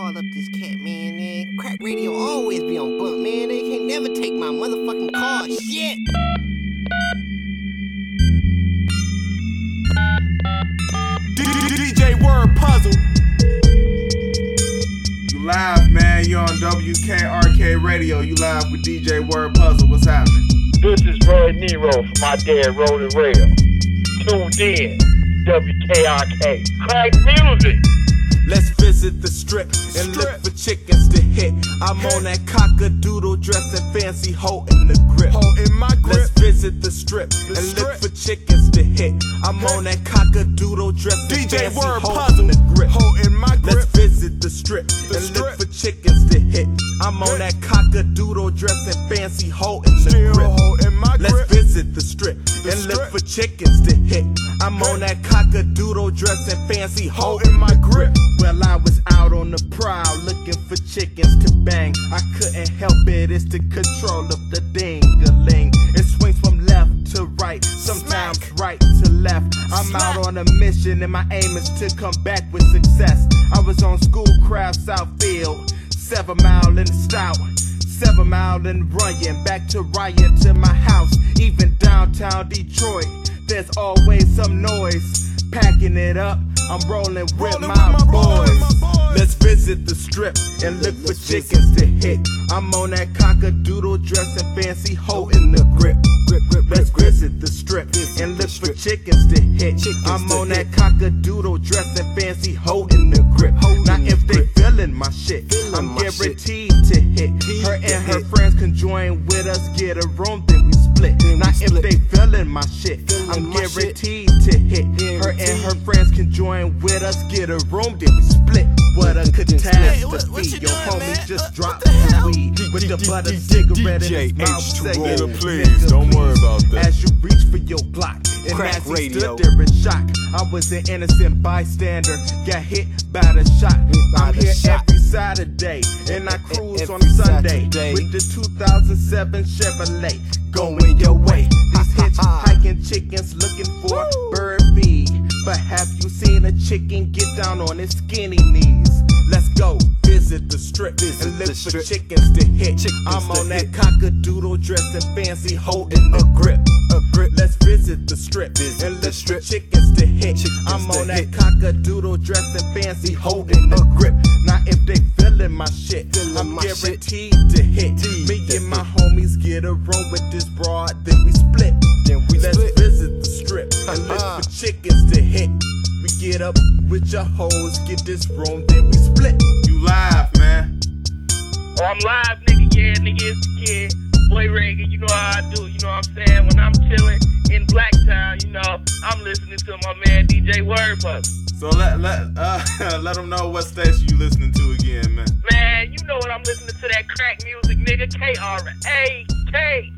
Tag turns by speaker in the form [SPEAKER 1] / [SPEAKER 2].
[SPEAKER 1] call up this cat, man. man. Crack radio always be on bump, man. They can't never take my motherfucking call. Shit.
[SPEAKER 2] DJ Word Puzzle. You live, man. You on WKRK Radio. You live with DJ Word Puzzle. What's happening?
[SPEAKER 3] This is Roy Nero from my dad Rolling Rail. Tuned in, WKRK. Crack music.
[SPEAKER 4] Let's visit the strip and look for chickens to hit. I'm on that cock-a-doodle dressing fancy hoe in the grip.
[SPEAKER 2] Hoe in my grip.
[SPEAKER 4] Let's visit the strip and look for chickens to hit. I'm on that cock-a-doodle dressing
[SPEAKER 2] DJ
[SPEAKER 4] fancy
[SPEAKER 2] Word
[SPEAKER 4] hoe the grip.
[SPEAKER 2] Hoe in my
[SPEAKER 4] Let's visit the strip and look for chickens to hit. I'm on that cock-a-doodle dressing fancy hoe in the grip.
[SPEAKER 2] in
[SPEAKER 4] Let's
[SPEAKER 2] grip.
[SPEAKER 4] Visit the strip
[SPEAKER 2] The
[SPEAKER 4] and look for chickens to hit. I'm
[SPEAKER 2] Hit.
[SPEAKER 4] on that cock-a-doodle dressing fancy hoe
[SPEAKER 2] Hoe in my grip.
[SPEAKER 4] well, I was out on the prowl looking for chickens to bang. I couldn't help it, it's the control of the ding-a-ling. It swings from left to right, sometimes
[SPEAKER 2] Smack.
[SPEAKER 4] right to left. I'm
[SPEAKER 2] Smack.
[SPEAKER 4] out on a mission and my aim is to come back with success. I was on Schoolcraft Southfield, seven mile in the stout. Seven mile and running back to Ryan to my house, even downtown Detroit. There's always some noise. Packing it up, I'm rolling with
[SPEAKER 2] Rolling
[SPEAKER 4] my,
[SPEAKER 2] with my-
[SPEAKER 4] boys.
[SPEAKER 2] my boys.
[SPEAKER 4] Let's visit the strip and look for chickens to hit. I'm on that cock-a-doodle dressing fancy hoe in the grip.
[SPEAKER 1] Grip, grip,
[SPEAKER 4] Let's visit the strip and look for chickens to hit.
[SPEAKER 1] Chickens
[SPEAKER 4] I'm on
[SPEAKER 1] hit.
[SPEAKER 4] that cock-a-doodle dressing fancy hoe in the grip. Now if they
[SPEAKER 1] grip.
[SPEAKER 4] feeling my shit,
[SPEAKER 1] Feeling
[SPEAKER 4] I'm
[SPEAKER 1] my shit.
[SPEAKER 4] guaranteed to hit. Her and her friends can join with us, get a room, then we split.
[SPEAKER 1] Then we
[SPEAKER 4] Now if
[SPEAKER 1] split.
[SPEAKER 4] they feeling my shit,
[SPEAKER 1] Feeling
[SPEAKER 4] I'm
[SPEAKER 1] my shit.
[SPEAKER 4] guaranteed to hit. Her and her friends can join with us, get a room, then we split. What a catastrophe!
[SPEAKER 1] Hey, what- what you
[SPEAKER 4] Your
[SPEAKER 1] doing,
[SPEAKER 4] homie
[SPEAKER 1] man?
[SPEAKER 4] just
[SPEAKER 1] What-
[SPEAKER 4] dropped
[SPEAKER 1] the
[SPEAKER 4] weed with the
[SPEAKER 2] D-
[SPEAKER 4] butter
[SPEAKER 2] D-
[SPEAKER 4] cigarette in
[SPEAKER 2] DJ
[SPEAKER 4] his mouth.
[SPEAKER 2] H2O.
[SPEAKER 4] saying,
[SPEAKER 2] please, don't worry about that."
[SPEAKER 4] As you reach for your Glock, and
[SPEAKER 1] Crack
[SPEAKER 4] as he
[SPEAKER 1] radio.
[SPEAKER 4] stood there in shock, I was an innocent bystander, got hit by the shot.
[SPEAKER 1] by
[SPEAKER 4] I'm
[SPEAKER 1] the
[SPEAKER 4] here
[SPEAKER 1] shot.
[SPEAKER 4] Saturday, and I cruise on Sunday with the 2007 Chevrolet.
[SPEAKER 1] Going your way.
[SPEAKER 4] These hitchhiking chickens looking for bird feed. But have you seen a chicken get down on his skinny knees? Let's go visit the strip
[SPEAKER 1] Visit
[SPEAKER 4] and look for chickens to hit.
[SPEAKER 1] Chickens
[SPEAKER 4] I'm on that
[SPEAKER 1] hit.
[SPEAKER 4] cock-a-doodle dressing fancy holding a grip.
[SPEAKER 1] A grip.
[SPEAKER 4] Let's visit the strip
[SPEAKER 1] Visit
[SPEAKER 4] and look
[SPEAKER 1] strip.
[SPEAKER 4] for chickens to hit.
[SPEAKER 1] Chickens
[SPEAKER 4] I'm on that
[SPEAKER 1] hit.
[SPEAKER 4] cock-a-doodle dressing fancy holding a grip. Now if guaranteed to hit. Me
[SPEAKER 1] to
[SPEAKER 4] and my homies get a room with this broad, then we split.
[SPEAKER 1] Then we
[SPEAKER 4] Let's
[SPEAKER 1] split.
[SPEAKER 4] visit the strip and look
[SPEAKER 1] Uh-huh.
[SPEAKER 4] for chickens to hit. We get up with your hoes, get this room, then we split.
[SPEAKER 2] You live, man.
[SPEAKER 3] Oh, I'm live, nigga. Yeah, nigga, it's the kid. Boy Reagan, you know how I do. You know what I'm saying? When I'm chilling in Blacktown, you know, I'm listening to my man DJ Word Puzzle.
[SPEAKER 2] So let let uh let them know what station you listening to again, man.
[SPEAKER 3] Man, you know what I'm listening to that crack music, nigga. K R A K